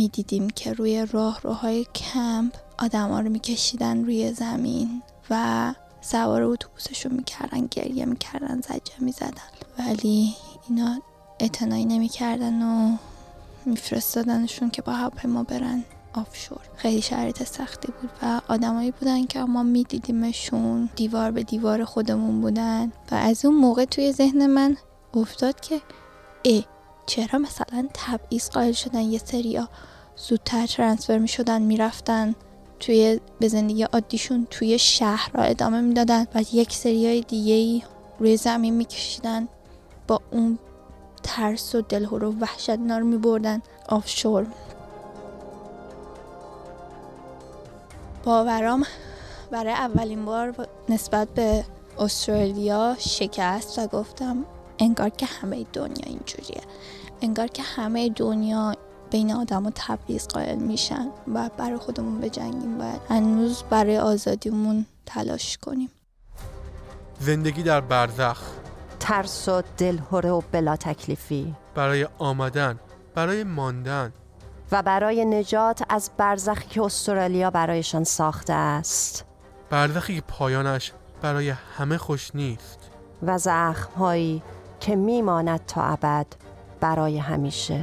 می‌دیدیم که روی راه روهای کمپ آدما رو میکشیدن روی زمین و سوار اتوبوسشون می‌کردن گریه می‌کردن زجه می‌زدن. ولی اینا اعتنایی نمی‌کردن و میفرستادنشون که با هواپیما برن آفشور. خیلی شرایط سختی بود و آدمایی بودن که ما میدیدیمشون دیوار به دیوار خودمون بودن. و از اون موقع توی ذهن من افتاد که ای چرا مثلا تبعیض قائل شدن یه سریا زودتر ترانسفر می می‌رفتن توی به زندگی عادیشون توی شهر را ادامه می‌دادن و یک سریای دیگه روی زمین میکشیدن با اون ترس و دلهور و وحشت اینا رو میبردن آفشور. باورام برای اولین بار نسبت به استرالیا شکست و گفتم انگار که همه دنیا اینجوریه. انگار که همه دنیا بین آدم و تبعیض قائل میشن و برای خودمون بجنگیم باید هنوز برای آزادیمون تلاش کنیم. زندگی در برزخ. ترس و دلهوره و بلا تکلیفی. برای آمدن برای ماندن. و برای نجات از برزخی که استرالیا برایشان ساخته است. برزخی که پایانش برای همه خوش نیست. و زخمهایی که میماند تا ابد. برای همیشه.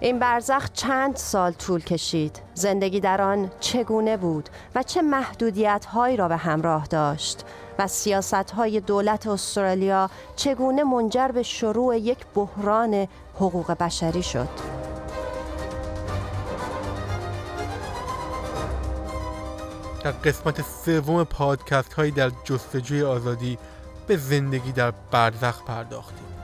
این برزخ چند سال طول کشید. زندگی در آن چگونه بود و چه محدودیت هایی را به همراه داشت و سیاست های دولت استرالیا چگونه منجر به شروع یک بحران حقوق بشری شد؟ در قسمت سوم پادکست هایی در جستجوی آزادی به زندگی در برزخ پرداختیم.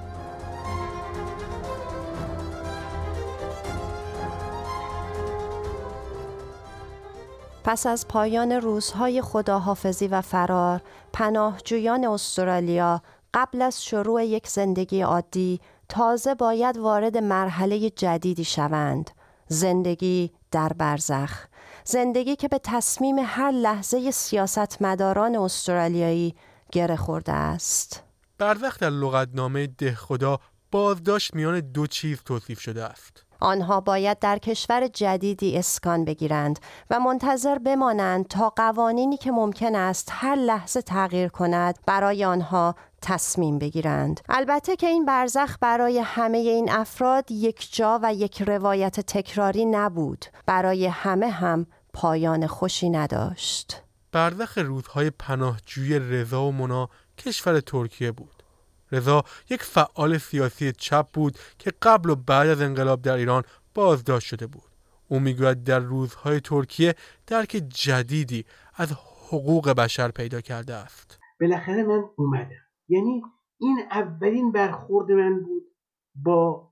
پس از پایان روزهای خداحافظی و فرار پناهجویان استرالیا قبل از شروع یک زندگی عادی تازه باید وارد مرحله جدیدی شوند. زندگی در برزخ. زندگی که به تصمیم هر لحظه سیاستمداران استرالیایی گره خورده است. برزخ در لغتنامه ده خدا بازداشت میان دو چیز توصیف شده است. آنها باید در کشور جدیدی اسکان بگیرند و منتظر بمانند تا قوانینی که ممکن است هر لحظه تغییر کند برای آنها تصمیم بگیرند. البته که این برزخ برای همه این افراد یک جا و یک روایت تکراری نبود. برای همه هم پایان خوشی نداشت. برزخ روزهای پناهجوی رضا و منا کشور ترکیه بود. رضا یک فعال سیاسی چپ بود که قبل و بعد از انقلاب در ایران بازداشت شده بود. او می‌گوید در روزهای ترکیه درک جدیدی از حقوق بشر پیدا کرده است. بالاخره من اومدم. یعنی این اولین برخورد من بود با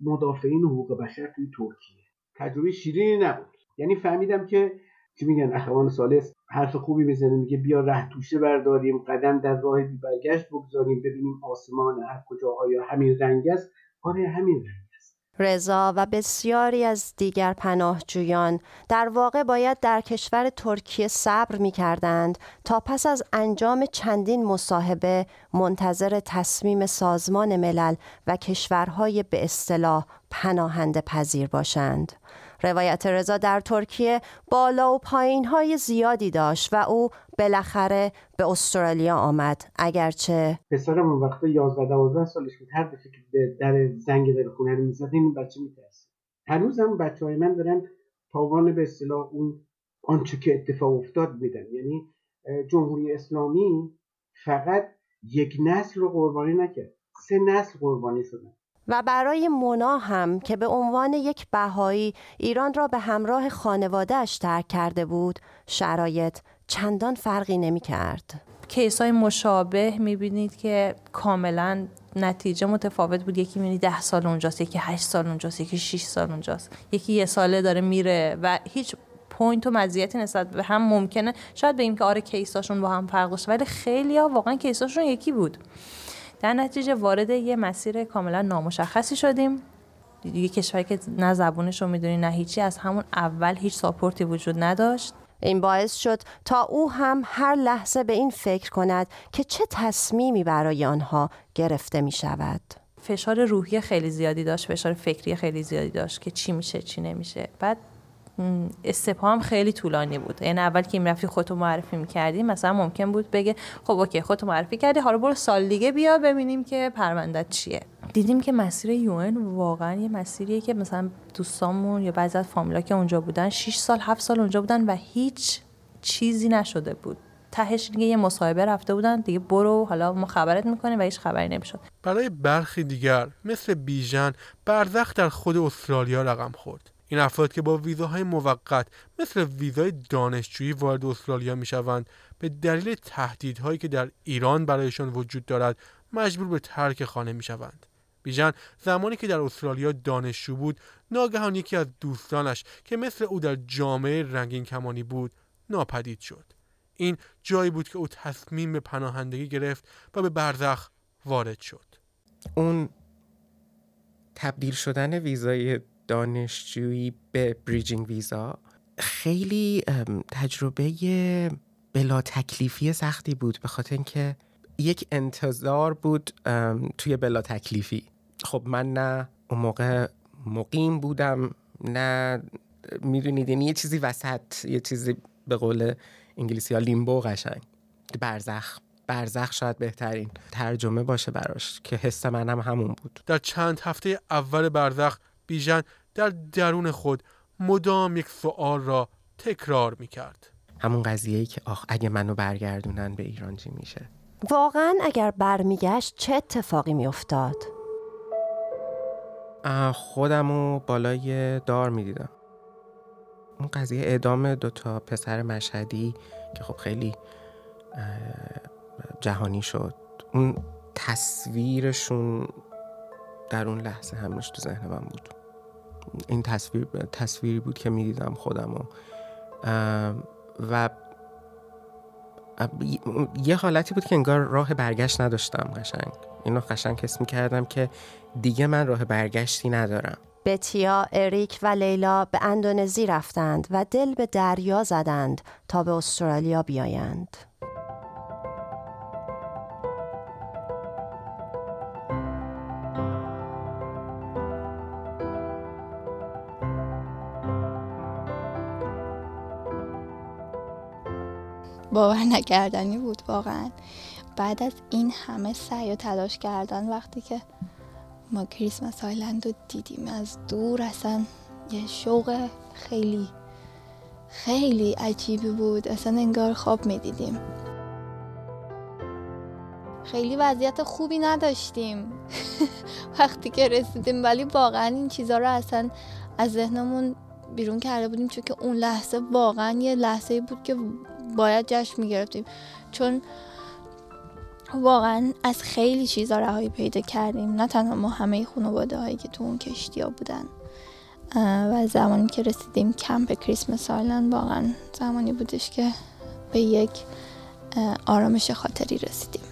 مدافعین حقوق بشر توی ترکیه. تجربه شیرینی نبود. یعنی فهمیدم که چی میگن اخوان سالس حرف خوبی می‌زنه میگه بیا ره توشه برداریم قدم در راه بی برگشت بگذاریم ببینیم آسمان هر کجا آیا همین رنگ است آره همین رنگ است رضا و بسیاری از دیگر پناهجویان در واقع باید در کشور ترکیه صبر می کردند تا پس از انجام چندین مصاحبه منتظر تصمیم سازمان ملل و کشورهای به اصطلاح پناهنده پذیر باشند. روایت رضا در ترکیه بالا و پایین های زیادی داشت و او بالاخره به استرالیا آمد. اگرچه پسرم اون وقتا 11 12 سالش بود هر دفعه که در زنگ در خونه رو می‌زد این بچه میترسید. هنوزم بچه های من دارن تاوان به اصطلاح اون آنچه که اتفاق افتاد میدن. یعنی جمهوری اسلامی فقط یک نسل رو قربانی نکرد. سه نسل قربانی شدن. و برای مونا هم که به عنوان یک بهایی ایران را به همراه خانوادهش ترک کرده بود شرایط چندان فرقی نمی کرد کیس های مشابه می بینید که کاملا نتیجه متفاوت بود. یکی می‌بینید ده سال اونجاست یکی هشت سال اونجاست یکی 6 سال اونجاست. یکی یه ساله داره میره و هیچ point و مزیتی نسبت به هم ممکنه. شاید این که آره case اشون با هم فرق داشت ولی خیلی ها واقعا case اشون یکی بود. در نتیجه وارد یه مسیر کاملا نامشخصی شدیم. یه کشوری که نه زبونش رو می‌دونی نه هیچی از همون اول هیچ support ی وجود نداشت. این باعث شد تا او هم هر لحظه به این فکر کند که چه تصمیمی برای آنها گرفته می شود فشار روحی خیلی زیادی داشت فشار فکری خیلی زیادی داشت که چی میشه چی نمیشه. بعد استپام خیلی طولانی بود. یعنی اول که رفتی خودتو معرفی می‌کردی مثلا ممکن بود بگه خب اوکی خودتو معرفی کردی حالا برو سال دیگه بیا ببینیم که پروندت چیه. دیدیم که مسیر یون واقعا یه مسیریه که مثلا دوستامون یا بعضی از فامیلا که اونجا بودن 6 سال 7 سال اونجا بودن و هیچ چیزی نشده بود. تهش دیگه یه مصاحبه رفته بودن دیگه برو حالا ما خبرت می‌کنیم و هیچ خبری نمی‌شد. برای برخی دیگر مثل بیژن برزخ در خود استرالیا رقم خورد. این افراد که با ویزاهای موقت مثل ویزای دانشجویی وارد استرالیا می‌شوند به دلیل تهدیدهایی که در ایران برایشان وجود دارد مجبور به ترک خانه می‌شوند. بیژن زمانی که در استرالیا دانشجو بود ناگهان یکی از دوستانش که مثل او در جامعه رنگین کمانی بود ناپدید شد. این جایی بود که او تصمیم به پناهندگی گرفت و به برزخ وارد شد. اون تبدیل شدن ویزای دانشجویی به بریجینگ ویزا خیلی تجربه بلا تکلیفی سختی بود به خاطر اینکه یک انتظار بود توی بلا تکلیفی. خب من نه اون موقع مقیم بودم نه می‌دونید یعنی یه چیزی وسط یه چیزی به قول انگلیسی ها لیمبو قشنگ. برزخ برزخ شاید بهترین ترجمه باشه براش که حس منم همون بود. در چند هفته اول برزخ بیژن در درون خود مدام یک سوال را تکرار می کرد همون قضیه ای که آخ اگه منو برگردونن به ایران چی میشه؟ واقعا اگر برمیگشت چه اتفاقی میافتاد؟ خودمو بالای دار می‌دیدم. اون قضیه اعدام دوتا پسر مشهدی که خب خیلی جهانی شد. اون تصویرشون در اون لحظه همش تو ذهن من بود. این تصویر تصویری بود که می‌دیدم خودم و یه حالتی بود که انگار راه برگشت نداشتم قشنگ. اینو قشنگ حس کردم که دیگه من راه برگشتی ندارم. بتیا، اریک و لیلا به اندونزی رفتند و دل به دریا زدند تا به استرالیا بیایند. باور نکردنی بود واقعا. بعد از این همه سعی و تلاش کردن وقتی که ما کریسمس آیلند رو دیدیم از دور اصلا یه شوق خیلی خیلی عجیبی بود. اصلا انگار خواب می‌دیدیم. خیلی وضعیت خوبی نداشتیم. وقتی که رسیدیم ولی واقعا این چیزها رو اصلا از ذهنمون بیرون کرده بودیم چون که اون لحظه واقعا یه لحظه بود که باید جشن می‌گرفتیم. چون واقعا از خیلی چیزا رهایی پیدا کردیم. نه تنها ما همه خانواده هایی که تو اون کشتی ها بودن و زمانی که رسیدیم کمپ کریسمس آیلند واقعا زمانی بودش که به یک آرامش خاطری رسیدیم.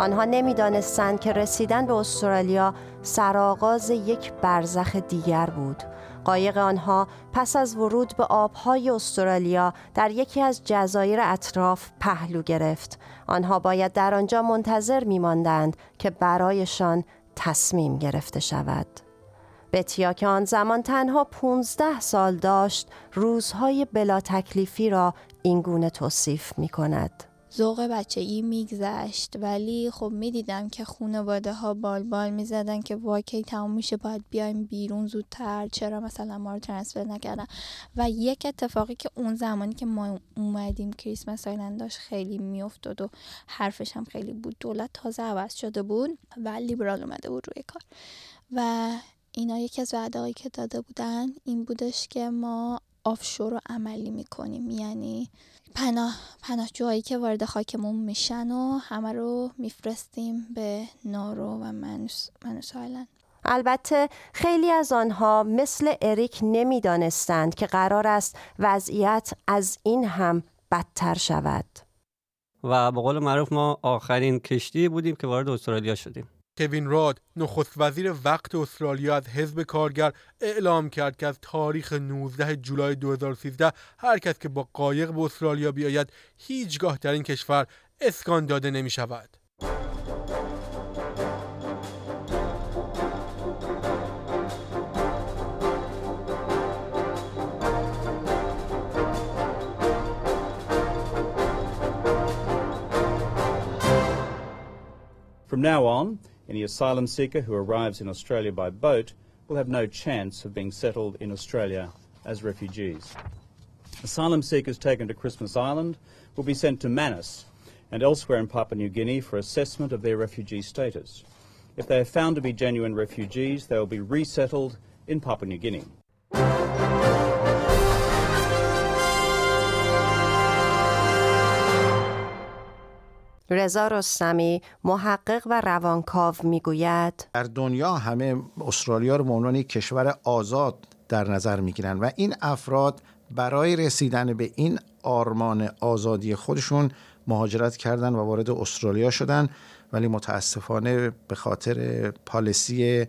آنها نمی‌دانستند که رسیدن به استرالیا سرآغاز یک برزخ دیگر بود. قایق آنها پس از ورود به آبهای استرالیا در یکی از جزایر اطراف پهلو گرفت. آنها باید در آنجا منتظر میماندند که برایشان تصمیم گرفته شود. بتیا که آن زمان تنها 15 سال داشت روزهای بلا تکلیفی را اینگونه توصیف می کند. ذوق بچه ای میگذشت. ولی خب می‌دیدم که خانواده ها بال بال می‌زدن که واکی تموم میشه باید بیایم بیرون زودتر. چرا مثلا ما رو ترنسفر نکردن؟ و یک اتفاقی که اون زمانی که ما اومدیم کریسمس آیلند داشت خیلی میافتاد و حرفش هم خیلی بود. دولت تازه عوض شده بود و لیبرال اومده بود روی کار. و اینا یکی از وعده که داده بودن این بودش که ما آفشور رو عملی می‌کنیم. یعنی پناه پناهجوهایی که وارد خاکمون میشن و همه رو میفرستیم به نارو و منوس, منوس البته خیلی از آنها مثل اریک نمی‌دانستند که قرار است وضعیت از این هم بدتر شود. و به قول معروف ما آخرین کشتی بودیم که وارد استرالیا شدیم. کوین راد نخست وزیر وقت استرالیا از حزب کارگر اعلام کرد که از تاریخ 19 جولای 2013 هر کس که با قایق به استرالیا بیاید هیچگاه در این کشور اسکان داده نمی شود. From now on, any asylum seeker who arrives in Australia by boat will have no chance of being settled in Australia as refugees. Asylum seekers taken to Christmas Island will be sent to Manus and elsewhere in Papua New Guinea for assessment of their refugee status. If they are found to be genuine refugees, they will be resettled in Papua New Guinea. رضا رستمی محقق و روانکاو می‌گوید. در دنیا همه استرالیا رو به عنوان کشور آزاد در نظر می‌گیرن و این افراد برای رسیدن به این آرمان آزادی خودشون مهاجرت کردن و وارد استرالیا شدن ولی متاسفانه به خاطر پالیسی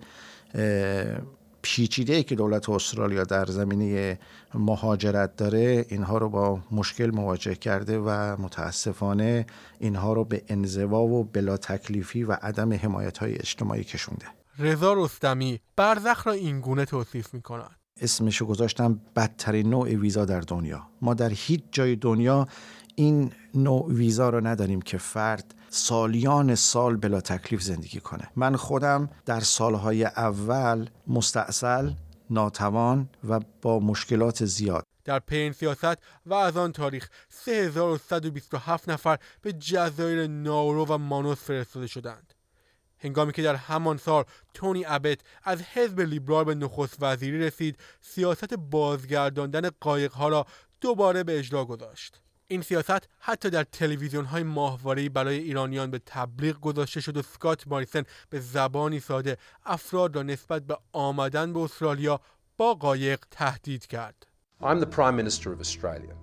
پیچیده که دولت استرالیا در زمینه مهاجرت داره اینها رو با مشکل مواجه کرده و متاسفانه اینها رو به انزوا و بلا تکلیفی و عدم حمایت های اجتماعی کشونده. رضا رستمی برزخ را این گونه توصیف می کند اسمشو گذاشتم بدترین نوع ویزا در دنیا. ما در هیچ جای دنیا این نوع ویزا رو نداریم که فرد سالیان سال بلا تکلیف زندگی کنه. من خودم در سالهای اول مستاصل ناتوان و با مشکلات زیاد. در پی سیاست و از آن تاریخ 3127 نفر به جزایر ناورو و مانوس فرستاده شدند. هنگامی که در همان سال تونی ابت از حزب لیبرال به نخست وزیری رسید سیاست بازگرداندن قایقها را دوباره به اجرا گذاشت. این سیاست حتی در تلویزیون های ماهواره‌ای برای ایرانیان به تبلیغ گذاشته شد و سکات ماریسن به زبانی ساده افراد را نسبت به آمدن به استرالیا با قایق تهدید کرد. I'm the Prime Minister of Australia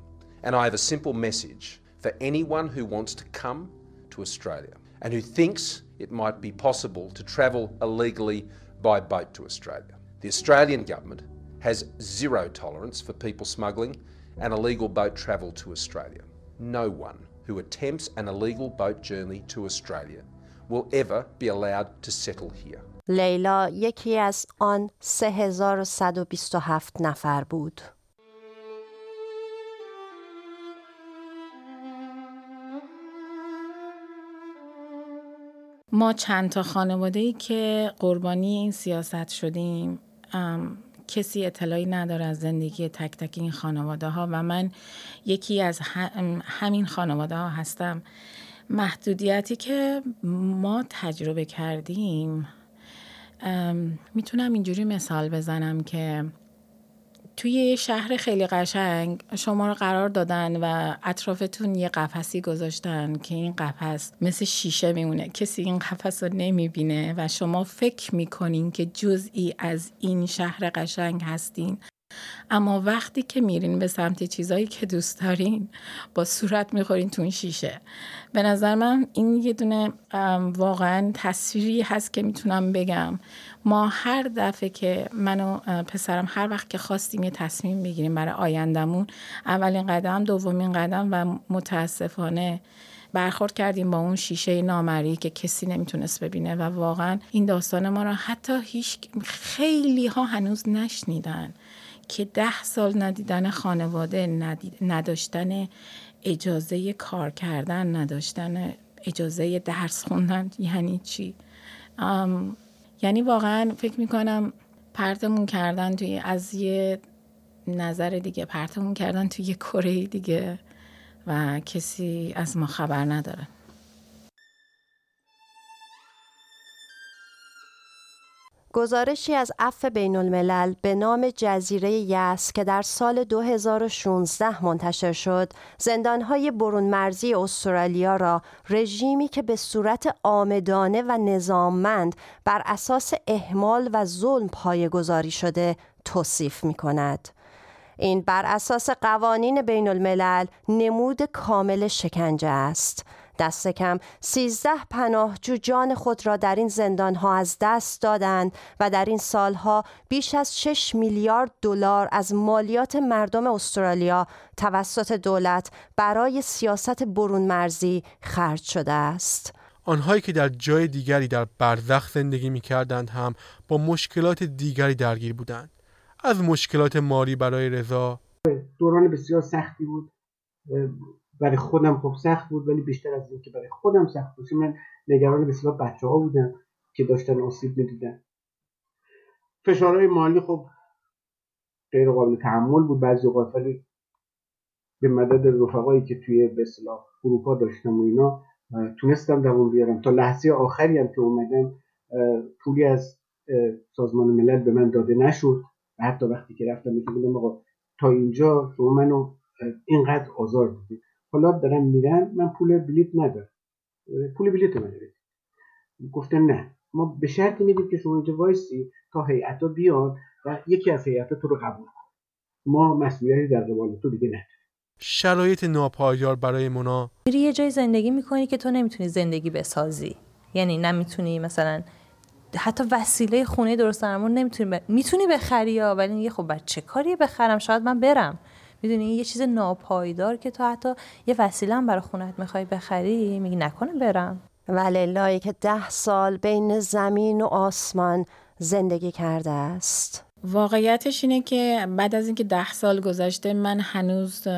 and I have a simple message for anyone who wants to come to Australia and who thinks it might be possible to travel illegally by boat to Australia. The Australian government has zero tolerance for people smuggling an illegal boat travel to Australia. No one who attempts an illegal boat journey to Australia will ever be allowed to settle here. لیلا یکی از آن 3127 نفر بود. ما چند تا خانواده ای که قربانی این سیاست شدیم کسی اطلاعی نداره از زندگی تک تک این خانواده ها و من یکی از همین خانواده ها هستم. محدودیتی که ما تجربه کردیم می‌تونم اینجوری مثال بزنم که توی یه شهر خیلی قشنگ شما رو قرار دادن و اطرافتون یه قفسی گذاشتن که این قفس مثل شیشه میمونه. کسی این قفس رو نمی‌بینه و شما فکر می‌کنین که جزئی از این شهر قشنگ هستین. اما وقتی که میرین به سمت چیزایی که دوست دارین با صورت می‌خورین تو این شیشه. به نظر من این یه دونه واقعا تصویری هست که می‌تونم بگم. ما هر دفعه که من و پسرم هر وقت که خواستیم یه تصمیم بگیریم برای آیندهمون اولین قدم دومین قدم و متاسفانه برخورد کردیم با اون شیشه نامری که کسی نمی‌تونست ببینه و واقعا این داستان ما رو حتی هیچ خیلی ها هنوز نشنیدن. که ده سال ندیدن خانواده نداشتن اجازه کار کردن نداشتن اجازه درس خوندن یعنی چی؟ یعنی واقعا فکر می‌کنم پرتمون کردن توی از یه نظر دیگه پرتمون کردن توی یه کره دیگه و کسی از ما خبر نداره. گزارشی از عفو بین الملل به نام جزیره یس که در سال 2016 منتشر شد زندانهای برون مرزی استرالیا را رژیمی که به صورت آمدانه و نظاممند بر اساس احمال و ظلم گذاری شده توصیف می کند. این بر اساس قوانین بین الملل نمود کامل شکنجه است دست کم 13 پناهجو جان خود را در این زندان ها از دست دادند و در این سالها بیش از 6 میلیارد دلار از مالیات مردم استرالیا توسط دولت برای سیاست برون مرزی خرج شده است. آنهایی که در جای دیگری در برزخ زندگی می کردند هم با مشکلات دیگری درگیر بودند. از مشکلات ماری برای رضا دوران بسیار سختی بود برای خودم خب سخت بود ولی بیشتر از اینکه برای خودم سخت بود. من نگران بسیار بچه ها بودم که داشتن آسیب می‌دیدن. فشارهای مالی خب غیر قابل تحمل بود بعضی اوقات ولی به مدد رفقایی که توی به اروپا داشتم و اینا تونستم دوام بیارم. تا لحظه آخری هم که اومدم پولی از سازمان ملل به من داده نشد. و حتی وقتی که رفتم بودم آقا تا اینجا شما منو اینقدر آزار دیدید حالا دارم میرن من پول بلیت ندارم. پول بلیت من گفتن نه. ما به شرطی میدیم که شما اینجا وایسی تا هیئتا بیاد و یکی از هیئتا تو رو قبول کن ما مسئولیتی در قبال تو دیگه نداریم. شرایط ناپایدار برای مونا؟ میری یه جای زندگی می‌کنی که تو نمی‌تونی زندگی بسازی. یعنی نمی‌تونی مثلا حتی وسیله خونه درست درمون نمی‌تونی ب... می‌تونی بخری ولی یه خب بعد چه کاری بخرم؟ شاید من برم. می‌دونی؟ یه چیز ناپایدار که تو حتی یه وسیله هم برای خونت می‌خوای بخری میگی نکنه برم. ولله که ده سال بین زمین و آسمان زندگی کرده است. واقعیتش اینه که بعد از اینکه ده سال گذشته من هنوز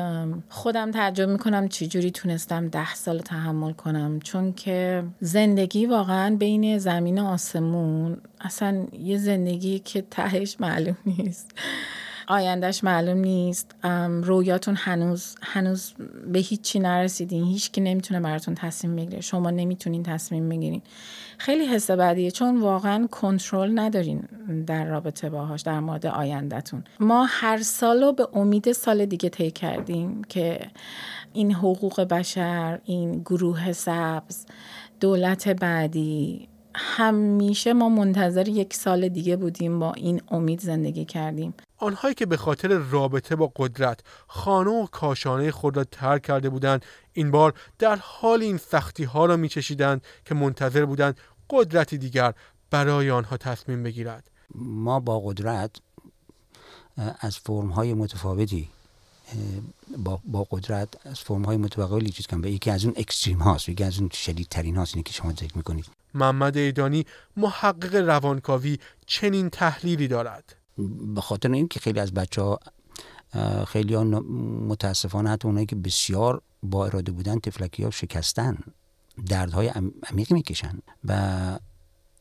خودم تعجب می‌کنم چجوری تونستم ده سال تحمل کنم. چون که زندگی واقعا بین زمین و آسمون اصلا یه زندگی که تهش معلوم نیست. آیندهش معلوم نیست. رویاتون هنوز هنوز به هیچی نرسیدین. هیچ کی نمی‌تونه براتون تصمیم بگیره. شما نمی‌تونین تصمیم بگیرین. خیلی حس بدیه چون واقعا کنترل ندارین در رابطه باهاش در مورد آیندهتون. ما هر سال رو به امید سال دیگه طی کردیم که این حقوق بشر این گروه سبز دولت بعدی همیشه ما منتظر یک سال دیگه بودیم با این امید زندگی کردیم. آنهایی که به خاطر رابطه با قدرت خانه و کاشانه خود را ترک کرده بودند این بار در حال این سختی ها را میچشیدند که منتظر بودند قدرتی دیگر برای آنها تصمیم بگیرد. ما با قدرت از فرم های متفاوتی با, با قدرت از فرم های متفاوتی چیز کنم. یکی از اون اکستریم هاست یکی از اون شدیدترین هاست اینه که شما ذکر می‌کنید. محمد ایدانی محقق روانکاوی چنین تحلیلی دارد. به خاطر اینکه خیلی از بچه ها خیلی ها متاسفانه حتی اونایی که بسیار با اراده بودن تفلکی ها شکستن دردهای عمیقی می‌کشن و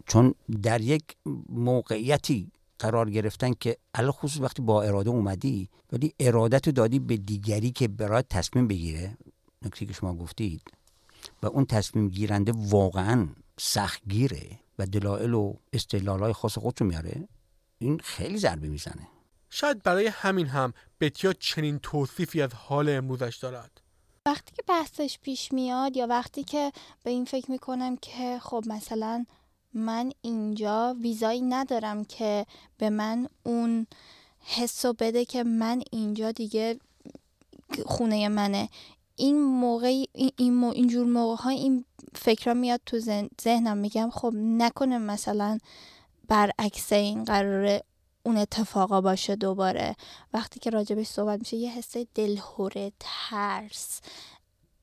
چون در یک موقعیتی قرار گرفتن که علا خصوص وقتی با اراده اومدی ولی ارادت دادی به دیگری که برای تصمیم بگیره نکته که شما گفتید و اون تصمیم گیرنده واقعا سختگیره و دلایل و استدلالهای خاص خودشو میاره این خیلی ضربه می‌زنه. شاید برای همین هم بتیا چنین توصیفی از حال امروزش دارد. وقتی که بحثش پیش میاد یا وقتی که به این فکر می‌کنم که خب مثلا من اینجا ویزایی ندارم که به من اون حسو بده که من اینجا دیگه خونه منه. این موقع این اینجور موقع ها این فکر میاد تو ذهنم. میگم خب نکنه مثلا برعکس این قراره اون اتفاقا باشه دوباره. وقتی که راجبش صحبت میشه یه حس دلهوره ترس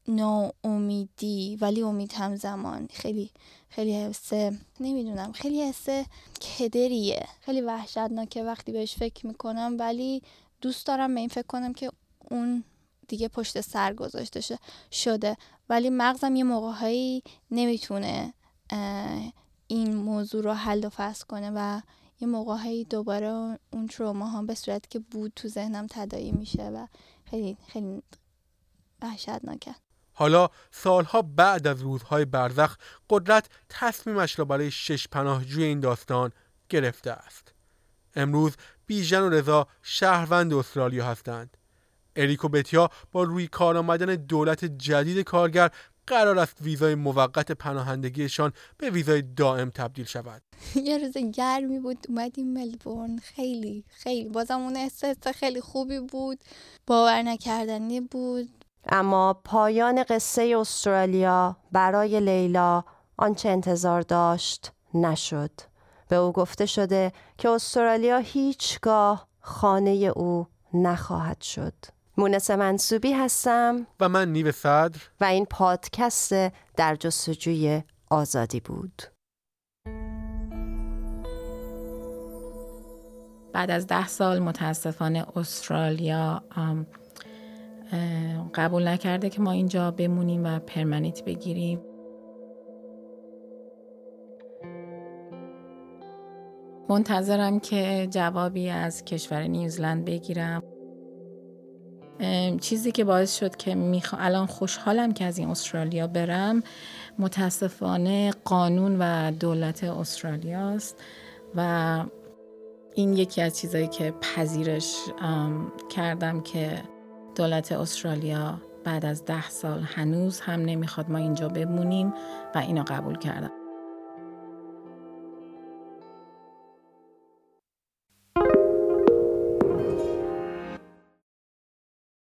ناامیدی ولی امید همزمان. خیلی خیلی حس نمی‌دونم خیلی حس کدریه. خیلی وحشتناکه وقتی بهش فکر می‌کنم ولی دوست دارم به این فکر کنم که اون دیگه پشت سر گذاشته شده. ولی مغزم یه موقعهایی نمی‌تونه این موضوع رو حل و فصل کنه و یه موقعهایی دوباره اون تروما ها به صورت که بود تو ذهنم تدایی میشه و خیلی خیلی وحشتناکه. حالا سالها بعد از روزهای برزخ قدرت تصمیمش را برای شش پناهجوی این داستان گرفته است. امروز بیژن و رضا شهروند استرالیا هستند. اریک و بتیا با روی کار آمدن دولت جدید کارگر قرار است ویزای موقت پناهندگیشان به ویزای دائم تبدیل شود. یه روز گرمی بود اومدیم ملبورن. خیلی خیلی. بازم اون احساس خیلی خوبی بود. باور نکردنی بود. اما پایان قصه استرالیا برای لیلا آنچه انتظار داشت نشد. به او گفته شده که استرالیا هیچگاه خانه او نخواهد شد. مونس منصوبی هستم و من نیو صدر. و این پادکست در جستجوی آزادی بود. بعد از ده سال متاسفانه استرالیا قبول نکرده که ما اینجا بمونیم و پرمنیت بگیریم. منتظرم که جوابی از کشور نیوزلند بگیرم. چیزی که باعث شد که میخوا... الان خوشحالم که از این استرالیا برم متاسفانه قانون و دولت استرالیاست و این یکی از چیزایی که پذیرش کردم که دولت استرالیا بعد از ده سال هنوز هم نمی‌خواد ما اینجا بمونیم و اینو قبول کردم.